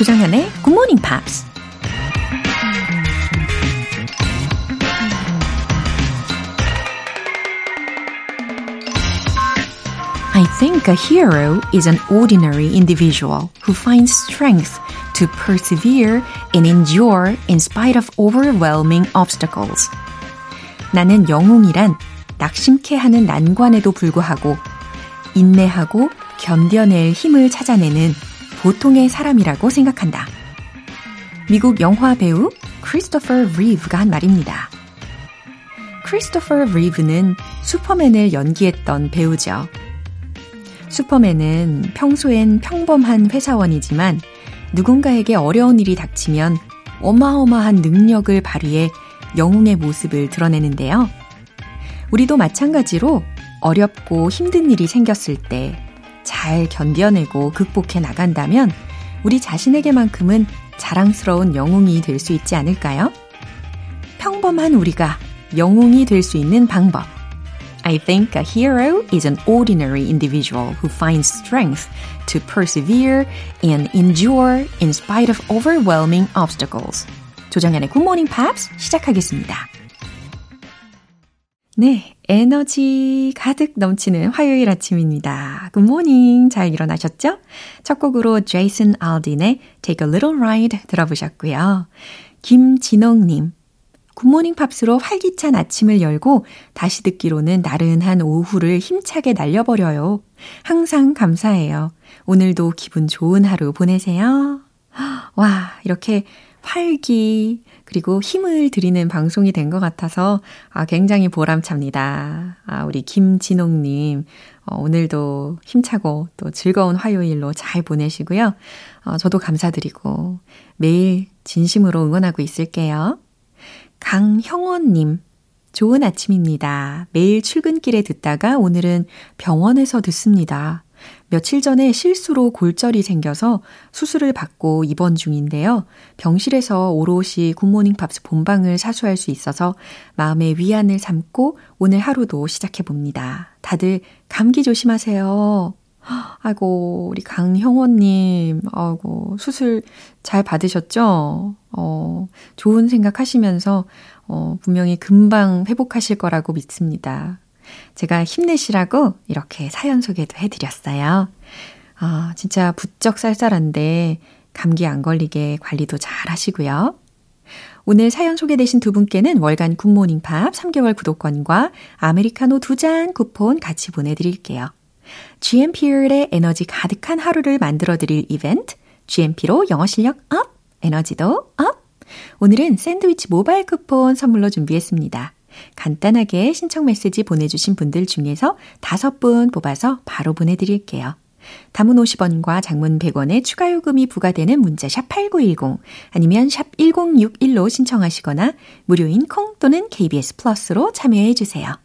조정현의 Good Morning Pops. I think a hero is an ordinary individual who finds strength to persevere and endure in spite of overwhelming obstacles. 나는 영웅이란 낙심케 하는 난관에도 불구하고 인내하고 견뎌낼 힘을 찾아내는 보통의 사람이라고 생각한다. 미국 영화 배우 크리스토퍼 리브가 한 말입니다. 크리스토퍼 리브는 슈퍼맨을 연기했던 배우죠. 슈퍼맨은 평소엔 평범한 회사원이지만 누군가에게 어려운 일이 닥치면 어마어마한 능력을 발휘해 영웅의 모습을 드러내는데요. 우리도 마찬가지로 어렵고 힘든 일이 생겼을 때 잘 견뎌내고 극복해 나간다면 우리 자신에게만큼은 자랑스러운 영웅이 될 수 있지 않을까요? 평범한 우리가 영웅이 될 수 있는 방법. I think a hero is an ordinary individual who finds strength to persevere and endure in spite of overwhelming obstacles. 조정연의 Good Morning Pops 시작하겠습니다. 네, 에너지 가득 넘치는 화요일 아침입니다. 굿모닝 잘 일어나셨죠? 첫 곡으로 제이슨 알딘의 Take a Little Ride 들어보셨고요. 김진홍님, 굿모닝 팝스로 활기찬 아침을 열고 다시 듣기로는 나른한 오후를 힘차게 날려버려요. 항상 감사해요. 오늘도 기분 좋은 하루 보내세요. 와, 이렇게 활기, 그리고 힘을 드리는 방송이 된 것 같아서 아, 굉장히 보람찹니다. 아, 우리 김진홍님, 어, 오늘도 힘차고 또 즐거운 화요일로 잘 보내시고요. 어, 저도 감사드리고 매일 진심으로 응원하고 있을게요. 강형원님, 좋은 아침입니다. 매일 출근길에 듣다가 오늘은 병원에서 듣습니다. 며칠 전에 실수로 골절이 생겨서 수술을 받고 입원 중인데요. 병실에서 오롯이 굿모닝 팝스 본방을 사수할 수 있어서 마음의 위안을 삼고 오늘 하루도 시작해 봅니다. 다들 감기 조심하세요. 아이고, 우리 강형원님, 아이고, 수술 잘 받으셨죠? 어, 좋은 생각 하시면서, 어, 분명히 금방 회복하실 거라고 믿습니다. 제가 힘내시라고 이렇게 사연 소개도 해드렸어요. 아, 진짜 부쩍 쌀쌀한데 감기 안 걸리게 관리도 잘 하시고요. 오늘 사연 소개되신 두 분께는 월간 굿모닝 팝스 3개월 구독권과 아메리카노 두 잔 쿠폰 같이 보내드릴게요. GMP의 에너지 가득한 하루를 만들어드릴 이벤트, GMP로 영어 실력 up, 에너지도 up! 오늘은 샌드위치 모바일 쿠폰 선물로 준비했습니다. 간단하게 신청 메시지 보내주신 분들 중에서 다섯 분 뽑아서 바로 보내드릴게요. 단문 50원과 장문 100원의 추가 요금이 부과되는 문자 샵 8910 아니면 샵 1061로 신청하시거나 무료인 콩 또는 KBS 플러스로 참여해 주세요.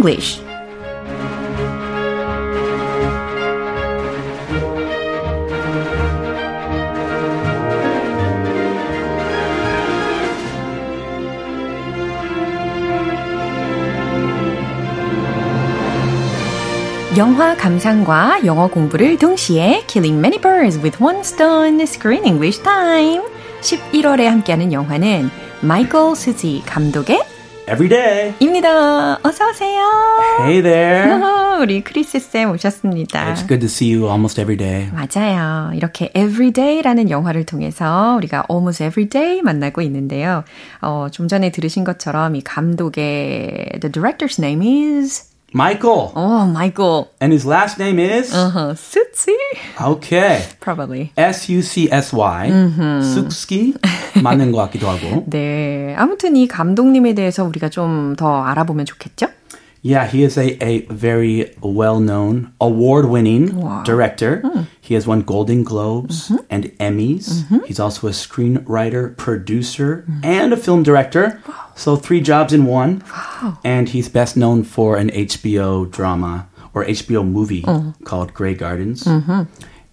English 영화 감상과 영어 공부를 동시에 Killing Many Birds with One Stone Screen English Time 11월에 함께하는 영화는 마이클 수지 감독의 Every 입니다. 어서 오세요. Hey there. 우리 크리스 쌤 오셨습니다. It's good to see you almost every day. 맞아요. 이렇게 Everyday라는 영화를 통해서 우리가 almost everyday 만나고 있는데요. 어, 좀 전에 들으신 것처럼 이 감독의 The director's name is Michael. Oh, Michael. And his last name is? Uh-huh. Sutsy? Okay. Probably. S-U-C-S-Y. 쑥ski? 맞는 것 같기도 하고. 네. 아무튼 이 감독님에 대해서 우리가 좀 더 알아보면 좋겠죠? Yeah, he is a, a very well-known, award-winning Wow. director. He has won Golden Globes and Emmys. He's also a screenwriter, producer, and a film director. So three jobs in one. And he's best known for an HBO drama or HBO movie called Grey Gardens.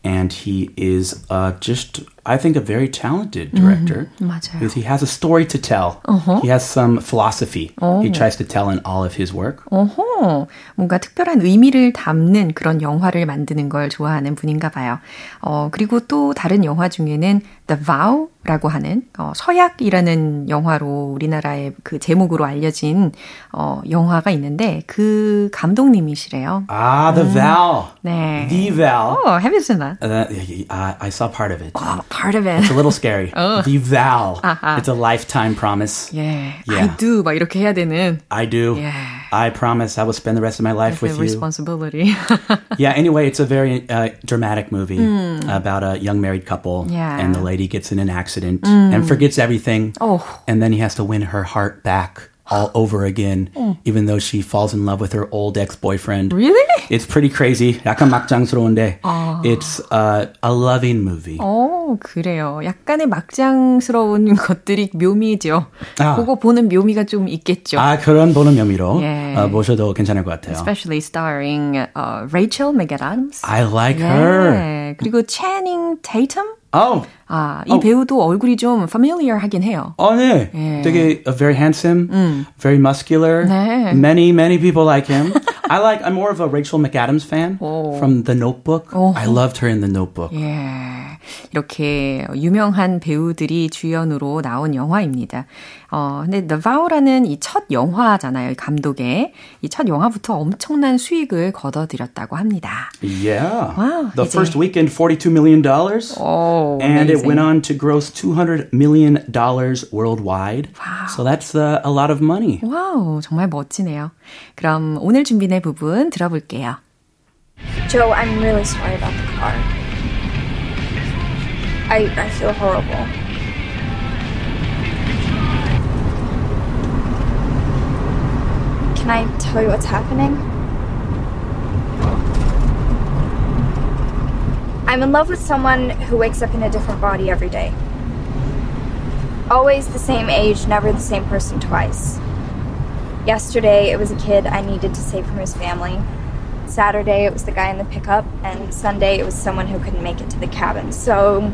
And he is uh, just, I think, a very talented director. 맞아요. Because he has a story to tell. He has some philosophy he tries to tell in all of his work. 어허, 뭔가 특별한 의미를 담는 그런 영화를 만드는 걸 좋아하는 분인가 봐요. 어, 그리고 또 다른 영화 중에는 The Vow라고 하는 어, 서약이라는 영화로 우리나라의 그 제목으로 알려진 어, 영화가 있는데 그 감독님이시래요. Ah, the vow. 네. The vow. Oh, have you seen that? Uh, I, I saw part of it. Oh, part of it. It's a little scary. The vow. 아하. It's a lifetime promise. 예, Yeah. I do 막 이렇게 해야 되는 I do. Yeah. I promise I will spend the rest of my life the with you. responsibility. Yeah, anyway, it's a very uh, dramatic movie about a young married couple. Hmm. Yeah. Hmm. And the lady gets in an accident and forgets everything. Oh. And then he has to win her heart back all over again, Hmm. even though she falls in love with her old ex boyfriend. really? It's pretty crazy. 약간 막장스러운데. It's uh, a loving movie. 어, 그래요. 약간의 막장스러운 것들이 묘미죠. 아. 그거 보는 묘미가 좀 있겠죠. 아, 그런 보는 묘미로 예. 어, 보셔도 괜찮을 것 같아요. Especially starring uh, Rachel McAdams. I like her. 네. 그리고 Channing Tatum. Oh, 아, 이 어. 배우도 얼굴이 좀 familiar 하긴 해요. 어, 네. 예. 되게 uh, very handsome, very muscular. 네. Many, many people like him. I like, I'm more of a Rachel McAdams fan 오. from The Notebook. 오. I loved her in The Notebook. 예. 이렇게 유명한 배우들이 주연으로 나온 영화입니다. 어, 근데 The Vow라는 이 첫 영화잖아요. 이 감독의. 이 첫 영화부터 엄청난 수익을 거둬들였다고 합니다. Yeah. Wow, The 이제- first weekend, $42 million. 오, and it amazing. went on to gross $200 million worldwide. Wow. So that's uh, a lot of money. 와우, 정말 멋지네요. 그럼 오늘 준비된 부분 들어볼게요. Joe, I'm really sorry about the car. I I feel horrible. Can I tell you what's happening? I'm in love with someone who wakes up in a different body every day. Always the same age, never the same person twice. Yesterday, it was a kid I needed to save from his family. Saturday, it was the guy in the pickup, and Sunday, it was someone who couldn't make it to the cabin. So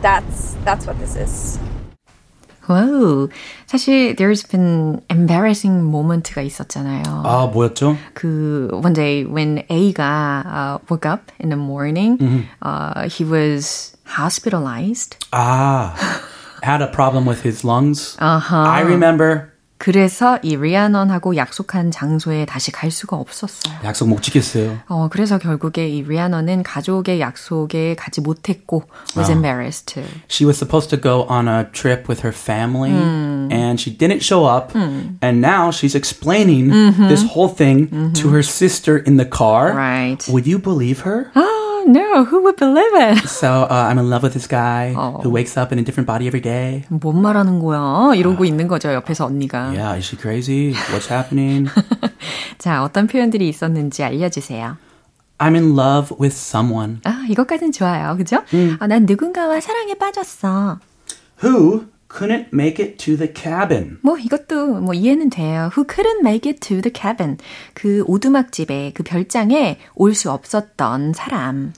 that's that's what this is. 와우. 사실 there's been embarrassing moment가 있었잖아요. 아, 뭐였죠? 그 one day when A가 uh, woke up in the morning, uh, he was hospitalized. Ah, had a problem with his lungs. Uh-huh. I remember. 그래서 이 리아넌하고 약속한 장소에 다시 갈 수가 없었어요. 약속 못 지켰어요. 어, 그래서 결국에 이 리아넌은 가족의 약속에 가지 못했고 was embarrassed. She was supposed to go on a trip with her family and she didn't show up. And now she's explaining this whole thing to her sister in the car. Right. Would you believe her? Oh, no, who would believe it? So uh, I'm in love with this guy Oh. who wakes up in a different body every day. 뭔 말하는 거야? 이러고 있는 거죠, 옆에서 언니가. Yeah, is she crazy? What's happening? 자, 어떤 표현들이 있었는지 알려주세요. I'm in love with someone 아, 이것까진 좋아요. 그죠? 아, 난 누군가와 사랑에 빠졌어. who couldn't make it to the cabin. 뭐 이것도 뭐 이해는 돼요. Who couldn't make it to the cabin. 그 오두막집에 그 별장에 올 수 없었던 사람.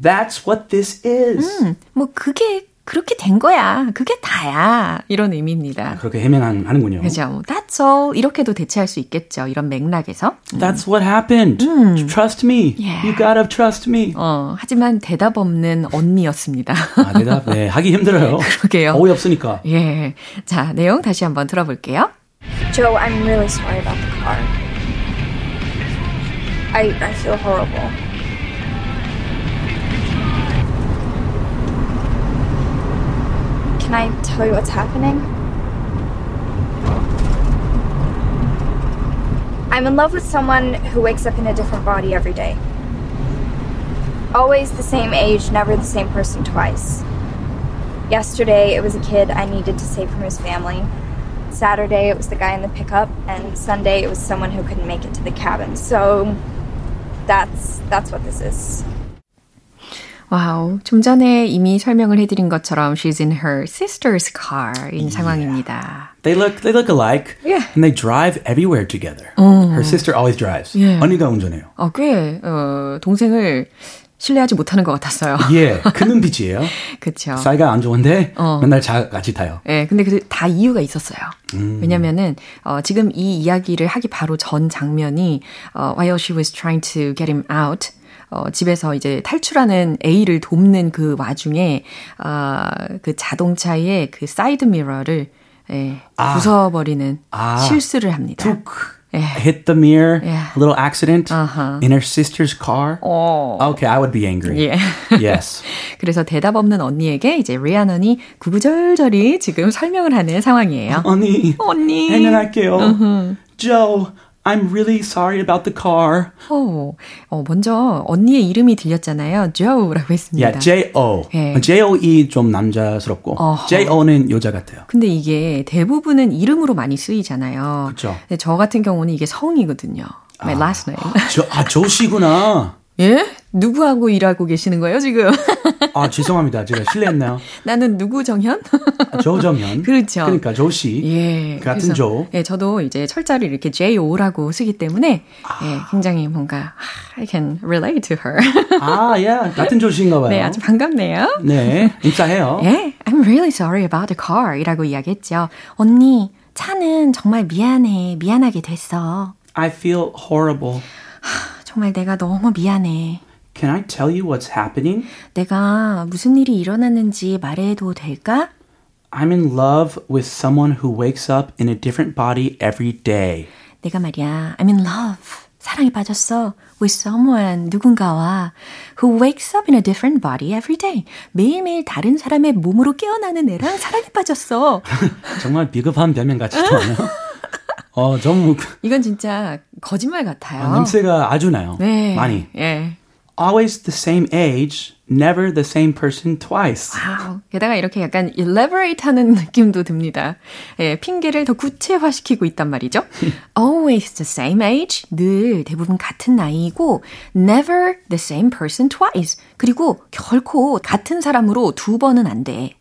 That's what this is. 음, 뭐 그게 그렇게 된 거야. 그게 다야. 이런 의미입니다. 그렇게 해명하는군요. 그죠? 뭐, That's all. 이렇게도 대체할 수 있겠죠. 이런 맥락에서. That's what happened. Trust me. Yeah. You gotta trust me. 어, 하지만 대답 없는 언니였습니다. 아, 대답, 네, 하기 힘들어요. 그러게요. 어이 없으니까. 예. 자, 내용 다시 한번 들어볼게요. Joe, I'm really sorry about the car. I I feel horrible. Can I tell you what's happening? I'm in love with someone who wakes up in a different body every day. Always the same age, never the same person twice. Yesterday, it was a kid I needed to save from his family. Saturday, it was the guy in the pickup, and Sunday, it was someone who couldn't make it to the cabin. So that's that's what this is. 와우. 좀 전에 이미 설명을 해드린 것처럼 she's in her sister's car인 yeah. 상황입니다. They look they look alike. Yeah. And they drive everywhere together. 어. Her sister always drives. Yeah. 언니가 운전해요. 어, 꽤 어, 동생을 신뢰하지 못하는 것 같았어요. 예, 그 눈빛이에요. 그렇죠. 사이가 안 좋은데 어. 맨날 자, 같이 타요. 예, 근데 그 다 이유가 있었어요. 음. 왜냐면은 어, 지금 이 이야기를 하기 바로 전 장면이 어, while she was trying to get him out. 어, 집에서 이제 탈출하는 A를 돕는 그 와중에, 어, 그 자동차의 그 사이드 미러를, 예, 아. 부숴버리는 아. 실수를 합니다. 툭. Yeah. hit the mirror, yeah. little accident uh-huh. in her sister's car. Oh. Okay, I would be angry. Yeah. yes. 그래서 대답 없는 언니에게 이제 리아넌이 구구절절히 지금 설명을 하는 상황이에요. 언니. 언니. 해명할게요. Uh-huh. Joe, I'm really sorry about the car. 어, 어 먼저 언니의 이름이 들렸잖아요. Joe라고 했습니다. Yeah, J-O. 네. J-O-E 좀 남자스럽고 어허. J-O는 여자 같아요. 근데 이게 대부분은 이름으로 많이 쓰이잖아요. 그렇죠. 저 같은 경우는 이게 성이거든요. My 아, last name. 저, 아, 조씨구나. 예? 누구하고 일하고 계시는 거예요, 지금? 아, 죄송합니다. 제가 실례했나요? 나는 누구 정현? 아, 조정현. 그렇죠. 그러니까 조씨. 예. 같은 그래서, 조. 예, 저도 이제 철자를 이렇게 JO라고 쓰기 때문에 아. 예, 굉장히 뭔가 I can relate to her. 아, 예. Yeah. 같은 조씨인가 봐요. 네, 아주 반갑네요. 네, 인사해요. 예. I'm really sorry about the car 이라고 이야기했죠. 언니, 차는 정말 미안해. 미안하게 됐어. I feel horrible. 정말 내가 너무 미안해. Can I tell you what's happening? 내가 무슨 일이 일어났는지 말해도 될까? I'm in love with someone who wakes up in a different body every day. 내가 말이야, I'm in love. 사랑에 빠졌어. with someone, 누군가와 who wakes up in a different body every day. 매일매일 다른 사람의 몸으로 깨어나는 애랑 사랑에 빠졌어. 정말 비겁한 변명같이 나네요. 어, 좀. 이건 진짜 거짓말 같아요. 아, 냄새가 아주 나요. 네. 많이. 예. Always the same age, never the same person twice. Wow. 게다가 이렇게 약간 elaborate 하는 느낌도 듭니다. 예, 핑계를 더 구체화시키고 있단 말이죠. Always the same age, 늘 대부분 같은 나이이고, never the same person twice. 그리고 결코 같은 사람으로 두 번은 안 돼.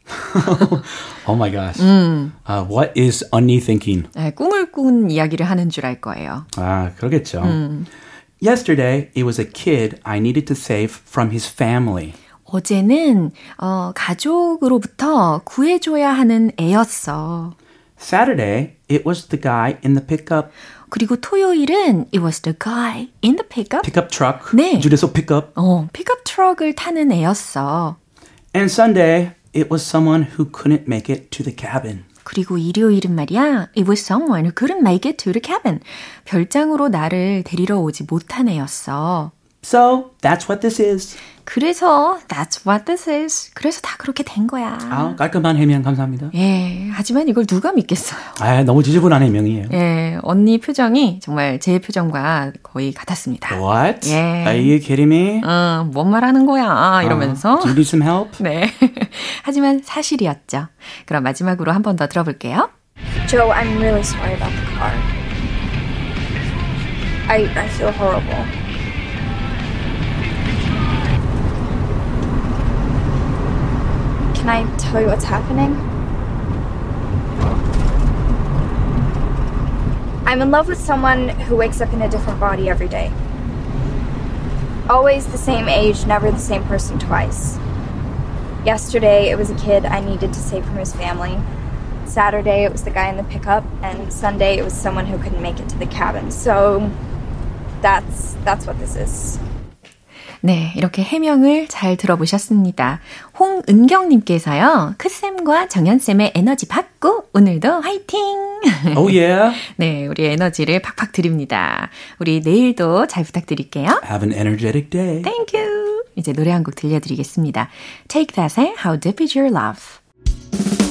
oh my gosh. 음. Uh, what is 언니 thinking? 네, 꿈을 꾼 이야기를 하는 줄 알 거예요. 아, 그러겠죠. 음. Yesterday, it was a kid I needed to save from his family. 어제는 어, 가족으로부터 구해줘야 하는 애였어. Saturday, it was the guy in the pickup. 그리고 토요일은 it was the guy in the pickup. pickup truck. 네. 줄여서 pickup. 어, 픽업 트럭을 타는 애였어. And Sunday, it was someone who couldn't make it to the cabin. 그리고 일요일은 말이야, it was someone who couldn't make it to the cabin. 별장으로 나를 데리러 오지 못한 애였어. So, that's what this is. 그래서 that's what this is. 그래서 다 그렇게 된 거야. 아, 깔끔한 해명 감사합니다. 예, 하지만 이걸 누가 믿겠어요? 아, 너무 지저분한 해명이에요. 예, 언니 표정이 정말 제 표정과 거의 같았습니다. What? 예. Are you kidding me? 어, 뭔 말하는 거야? 이러면서. Uh, do you need some help? 네. 하지만 사실이었죠. 그럼 마지막으로 한 번 더 들어볼게요. Joe, I'm really sorry about the car. I, I feel horrible. Tell you what's happening? I'm in love with someone who wakes up in a different body every day. Always the same age, never the same person twice. Yesterday, it was a kid I needed to save from his family. Saturday, it was the guy in the pickup, and Sunday, it was someone who couldn't make it to the cabin. So that's that's what this is. 네, 이렇게 해명을 잘 들어보셨습니다. 홍은경님께서요, 크쌤과 정연쌤의 에너지 받고, 오늘도 화이팅! Oh yeah! 네, 우리 에너지를 팍팍 드립니다. 우리 내일도 잘 부탁드릴게요. Have an energetic day. Thank you! 이제 노래 한 곡 들려드리겠습니다. Take That의 How Deep Is Your Love.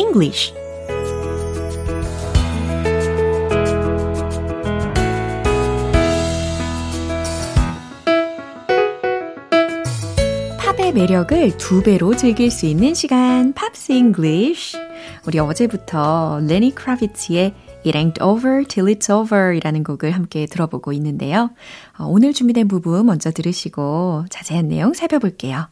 English. 팝의 매력을 두 배로 즐길 수 있는 시간, Pops English. 우리 어제부터 레니 크라비츠의 It Ain't Over Till It's Over 이라는 곡을 함께 들어보고 있는데요. 오늘 준비된 부분 먼저 들으시고 자세한 내용 살펴볼게요.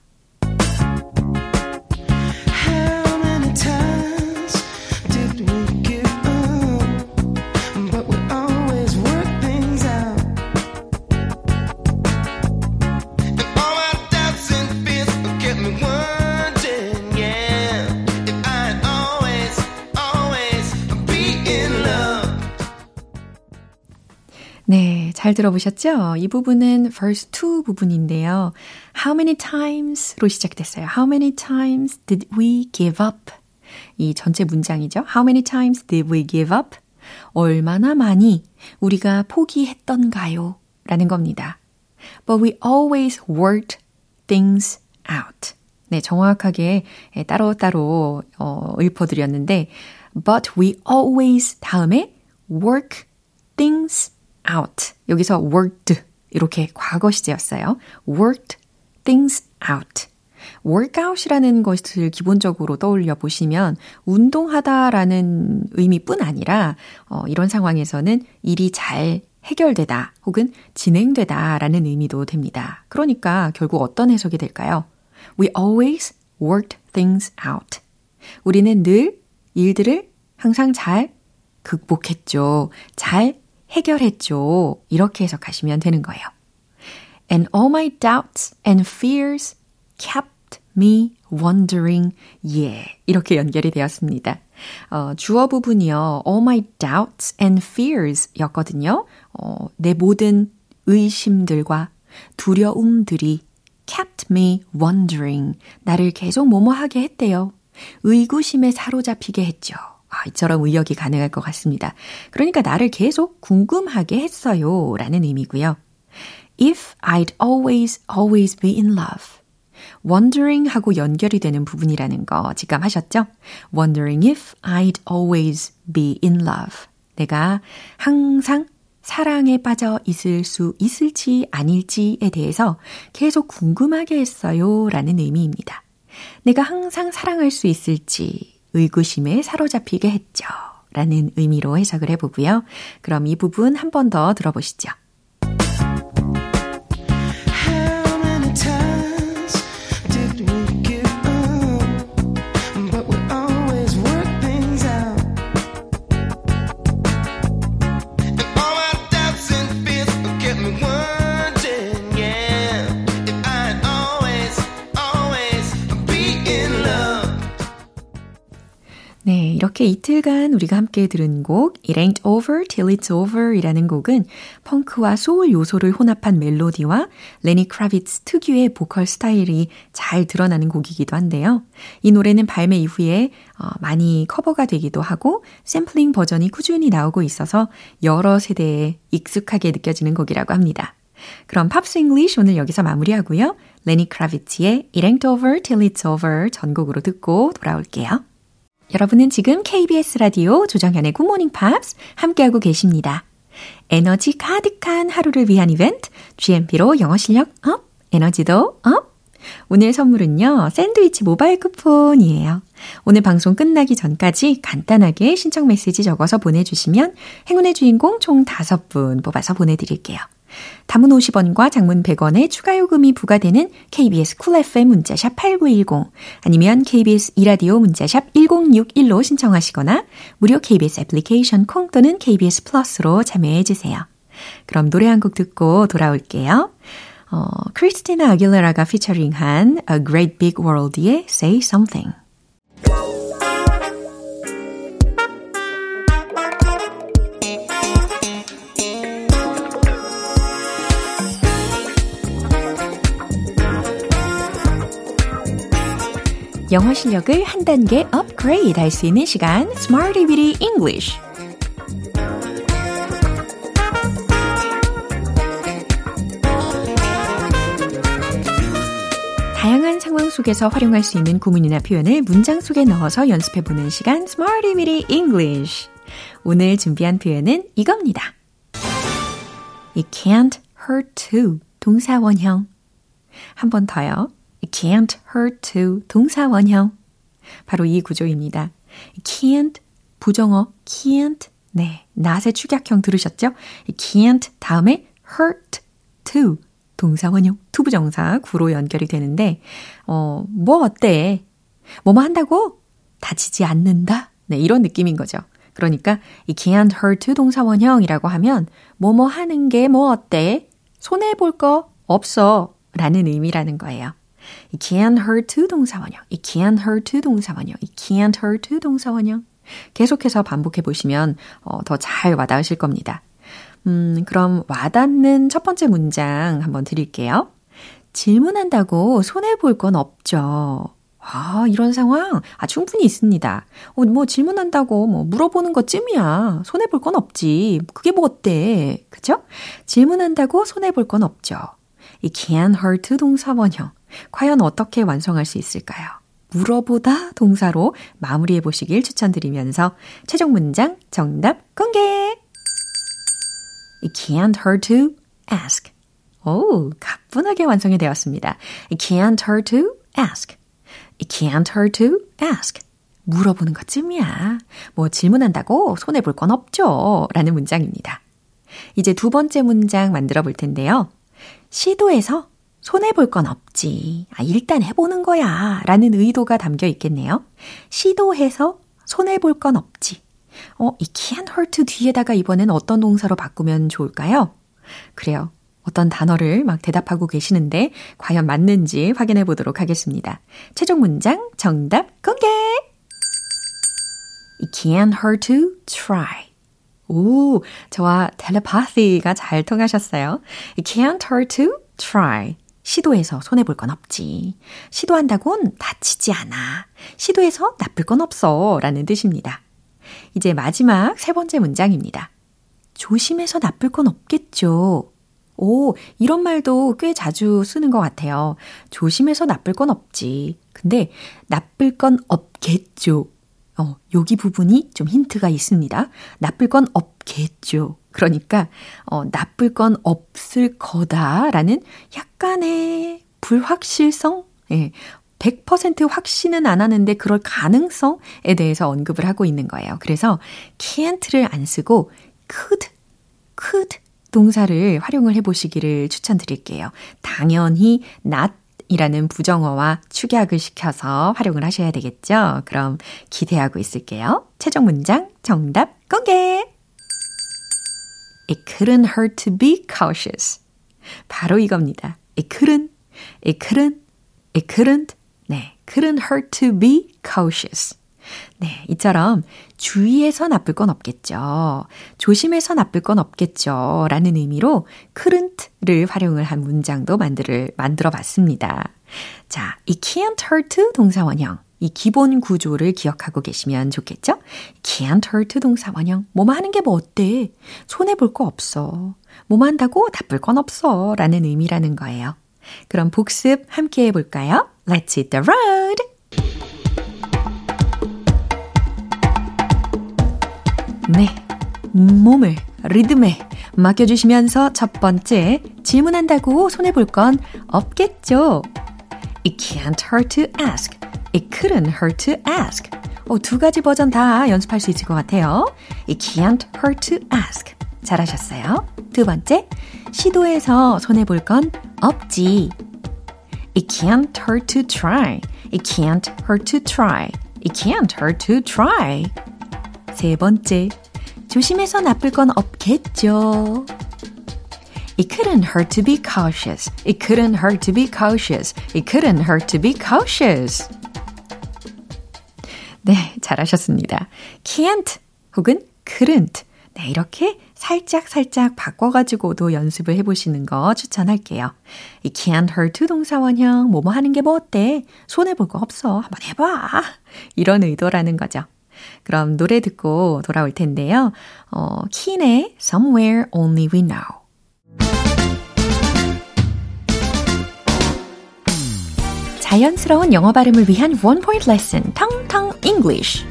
잘 들어보셨죠? 이 부분은 verse 2 부분인데요. How many times로 시작됐어요. How many times did we give up? 이 전체 문장이죠. How many times did we give up? 얼마나 많이 우리가 포기했던가요? 라는 겁니다. But we always worked things out. 네, 정확하게 따로따로 어, 읊어드렸는데, but we always 다음에 work things out. 여기서 worked 이렇게 과거 시제였어요. worked things out. workout이라는 것을 기본적으로 떠올려 보시면 운동하다라는 의미뿐 아니라 어, 이런 상황에서는 일이 잘 해결되다 혹은 진행되다라는 의미도 됩니다. 그러니까 결국 어떤 해석이 될까요? We always worked things out. 우리는 늘 일들을 항상 잘 극복했죠. 잘 해결했죠. 이렇게 해석하시면 되는 거예요. And all my doubts and fears kept me wondering, yeah. 이렇게 연결이 되었습니다. 어, 주어 부분이요. all my doubts and fears 였거든요. 어, 내 모든 의심들과 두려움들이 kept me wondering. 나를 계속 뭐뭐하게 했대요. 의구심에 사로잡히게 했죠. 아, 이처럼 의역이 가능할 것 같습니다. 그러니까 나를 계속 궁금하게 했어요. 라는 의미고요. If I'd always, always be in love. wondering 하고 연결이 되는 부분이라는 거 직감하셨죠? wondering if I'd always be in love. 내가 항상 사랑에 빠져 있을 수 있을지 아닐지에 대해서 계속 궁금하게 했어요. 라는 의미입니다. 내가 항상 사랑할 수 있을지, 의구심에 사로잡히게 했죠. 라는 의미로 해석을 해보고요. 그럼 이 부분 한 번 더 들어보시죠. 이틀간 우리가 함께 들은 곡 It Ain't Over Till It's Over 이라는 곡은 펑크와 소울 요소를 혼합한 멜로디와 레니 크라비츠 특유의 보컬 스타일이 잘 드러나는 곡이기도 한데요. 이 노래는 발매 이후에 어, 많이 커버가 되기도 하고 샘플링 버전이 꾸준히 나오고 있어서 여러 세대에 익숙하게 느껴지는 곡이라고 합니다. 그럼 Pops English 오늘 여기서 마무리하고요. 레니 크라비츠의 It Ain't Over Till It's Over 전곡으로 듣고 돌아올게요. 여러분은 지금 KBS 라디오 조정현의 굿모닝 팝스 함께하고 계십니다. 에너지 가득한 하루를 위한 이벤트 GMP로 영어 실력 up, 에너지도 up. 오늘 선물은요. 샌드위치 모바일 쿠폰이에요. 오늘 방송 끝나기 전까지 간단하게 신청 메시지 적어서 보내주시면 행운의 주인공 총 5분 뽑아서 보내드릴게요. 단문 50원과 장문 100원의 추가 요금이 부과되는 KBS 쿨 FM 문자샵 8910 아니면 KBS 이라디오 문자샵 1061로 신청하시거나 무료 KBS 애플리케이션 콩 또는 KBS 플러스로 참여해 주세요. 그럼 노래 한 곡 듣고 돌아올게요. 어, 크리스티나 아길레라가 피처링한 A Great Big World의 Say Something. 영어 실력을 한 단계 업그레이드 할 수 있는 시간 Smarty Bitty English 다양한 상황 속에서 활용할 수 있는 구문이나 표현을 문장 속에 넣어서 연습해보는 시간 Smarty Bitty English 오늘 준비한 표현은 이겁니다. It can't hurt to 동사 원형 한 번 더요. It can't hurt to 동사 원형. 바로 이 구조입니다. can't 부정어 can't 네, 낫의 축약형 들으셨죠? can't 다음에 hurt to 동사 원형 to부정사 구로 연결이 되는데 어, 뭐 어때? 뭐뭐 한다고 다치지 않는다. 네, 이런 느낌인 거죠. 그러니까 이 can't hurt to 동사 원형이라고 하면 뭐뭐 하는 게 뭐 어때? 손해 볼 거 없어. 라는 의미라는 거예요. It can't hurt to 동사 원형. It can't hurt to 동사 원형. It can't hurt to 동사 원형. 계속해서 반복해 보시면 어, 더 잘 와닿으실 겁니다. 음, 그럼 와닿는 첫 번째 문장 한번 드릴게요. 질문한다고 손해 볼 건 없죠. 아, 이런 상황, 아, 충분히 있습니다. 어, 뭐, 질문한다고, 뭐, 물어보는 것 쯤이야. 손해 볼 건 없지. 그게 뭐 어때? 그죠? 질문한다고 손해 볼 건 없죠. 이 can hurt 동사 원형. 과연 어떻게 완성할 수 있을까요? 물어보다 동사로 마무리해 보시길 추천드리면서 최종 문장 정답 공개! It can't hurt to ask. 오, 가뿐하게 완성이 되었습니다. It can't hurt to ask. It can't hurt to ask. 물어보는 것쯤이야. 뭐 질문한다고 손해볼 건 없죠. 라는 문장입니다. 이제 두 번째 문장 만들어 볼 텐데요. 시도해서 손해볼 건 없지. 아, 일단 해보는 거야. 라는 의도가 담겨 있겠네요. 시도해서 손해볼 건 없지. 어, 이 can't hurt 뒤에다가 이번엔 어떤 동사로 바꾸면 좋을까요? 그래요. 어떤 단어를 막 대답하고 계시는데 과연 맞는지 확인해 보도록 하겠습니다. 최종 문장 정답 공개! It can't hurt to try. 오, 저와 텔레파시가 잘 통하셨어요. It can't hurt to try. 시도해서 손해볼 건 없지. 시도한다곤 다치지 않아. 시도해서 나쁠 건 없어. 라는 뜻입니다. 이제 마지막 세 번째 문장입니다. 조심해서 나쁠 건 없겠죠. 오, 이런 말도 꽤 자주 쓰는 것 같아요. 조심해서 나쁠 건 없지. 근데 나쁠 건 없겠죠. 어, 여기 부분이 좀 힌트가 있습니다. 나쁠 건 없겠죠. 그러니까, 어, 나쁠 건 없을 거다라는 약간의 불확실성? 예. 100% 확신은 안 하는데 그럴 가능성에 대해서 언급을 하고 있는 거예요. 그래서 can't를 안 쓰고 could, could 동사를 활용을 해 보시기를 추천드릴게요. 당연히 not 이라는 부정어와 축약을 시켜서 활용을 하셔야 되겠죠? 그럼 기대하고 있을게요. 최종 문장 정답 공개! It couldn't hurt to be cautious. 바로 이겁니다. It couldn't, it couldn't, it couldn't, 네, couldn't hurt to be cautious. 네, 이처럼 주의해서 나쁠 건 없겠죠. 조심해서 나쁠 건 없겠죠. 라는 의미로 couldn't를 활용을 한 문장도 만들, 만들어 봤습니다. 자, 이 can't hurt 동사 원형. 이 기본 구조를 기억하고 계시면 좋겠죠? can't hurt 동사 원형. 뭐만 하는 게 뭐 어때? 손해볼 거 없어. 뭐만 한다고 나쁠 건 없어. 라는 의미라는 거예요. 그럼 복습 함께 해볼까요? Let's hit the road! 네. 몸을 리듬에 맡겨주시면서 첫 번째 질문한다고 손해볼 건 없겠죠. It can't hurt to ask. It couldn't hurt to ask. 어, 두 가지 버전 다 연습할 수 있을 것 같아요. It can't hurt to ask. 잘하셨어요. 두 번째, 시도해서 손해볼 건 없지. It can't hurt to try. It can't hurt to try. It can't hurt to try. 세 번째, 조심해서 나쁠 건 없겠죠. It couldn't hurt to be cautious. It couldn't hurt to be cautious. It couldn't hurt to be cautious. 네, 잘하셨습니다. can't 혹은 couldn't. 네, 이렇게 살짝 살짝 바꿔가지고도 연습을 해보시는 거 추천할게요. 이 can't hurt 동사원형 뭐뭐 하는 게 뭐 어때? 손해볼 거 없어. 한번 해봐. 이런 의도라는 거죠. 그럼 노래 듣고 돌아올 텐데요. 어, 킨의 Somewhere Only We Know. 자연스러운 영어 발음을 위한 원 포인트 레슨, 텅텅 English.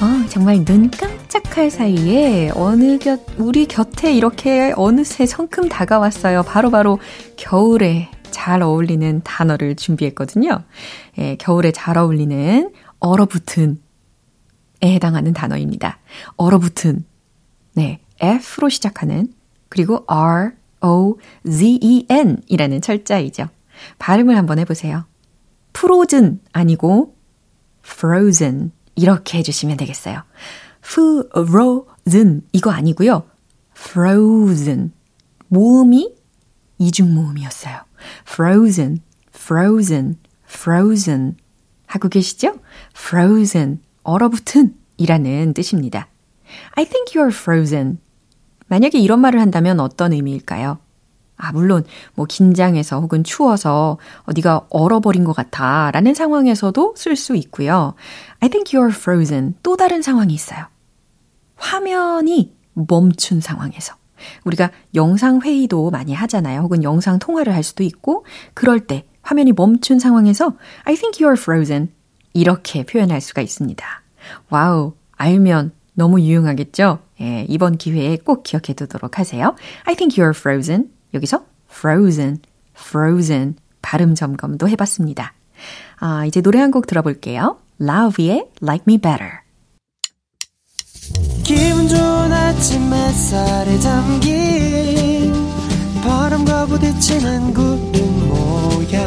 어, 정말 눈 깜 짝할 사이에 어느 곁, 우리 곁에 이렇게 어느새 성큼 다가왔어요. 바로바로 바로 겨울에 잘 어울리는 단어를 준비했거든요. 예, 겨울에 잘 어울리는 얼어붙은 에 해당하는 단어입니다. 얼어붙은. 네, F로 시작하는 그리고 R O Z E N 이라는 철자이죠. 발음을 한번 해 보세요. frozen 아니고 frozen 이렇게 해 주시면 되겠어요. Frozen 이거 아니고요. frozen 모음이 이중 모음이었어요. frozen, frozen, frozen 하고 계시죠? frozen 얼어붙은 이라는 뜻입니다. I think you're frozen. 만약에 이런 말을 한다면 어떤 의미일까요? 아, 물론, 뭐, 긴장해서 혹은 추워서 어디가 얼어버린 것 같아 라는 상황에서도 쓸 수 있고요. I think you're frozen. 또 다른 상황이 있어요. 화면이 멈춘 상황에서. 우리가 영상 회의도 많이 하잖아요. 혹은 영상 통화를 할 수도 있고, 그럴 때 화면이 멈춘 상황에서 I think you're frozen. 이렇게 표현할 수가 있습니다. 와우, 알면 너무 유용하겠죠? 예, 이번 기회에 꼭 기억해 두도록 하세요. I think you're frozen. 여기서 frozen, frozen 발음 점검도 해봤습니다. 아, 이제 노래 한 곡 들어볼게요. 라우비의 Like Me Better. 기분 좋은 아침 햇살에 담긴 바람과 부딪히는 구름 모양.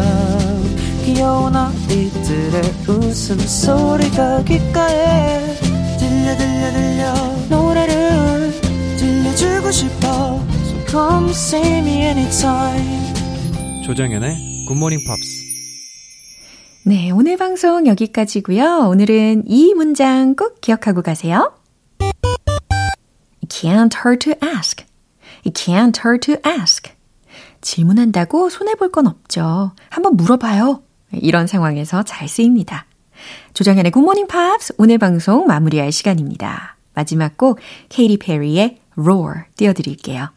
귀여운 아이들의 웃음소리가 귓가에 들려 들려 들려. 노래를 들려주고 싶어. So come see me anytime. 조정연의 굿모닝 팝스 네, 오늘 방송 여기까지고요. 오늘은 이 문장 꼭 기억하고 가세요. It can't hurt to ask. It can't hurt to ask. 질문한다고 손해볼 건 없죠. 한번 물어봐요. 이런 상황에서 잘 쓰입니다. 조정현의 굿모닝 팝스 오늘 방송 마무리할 시간입니다. 마지막 곡 케이리 페리의 Roar 띄워드릴게요.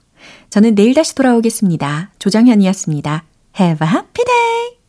저는 내일 다시 돌아오겠습니다. 조정현이었습니다. Have a happy day!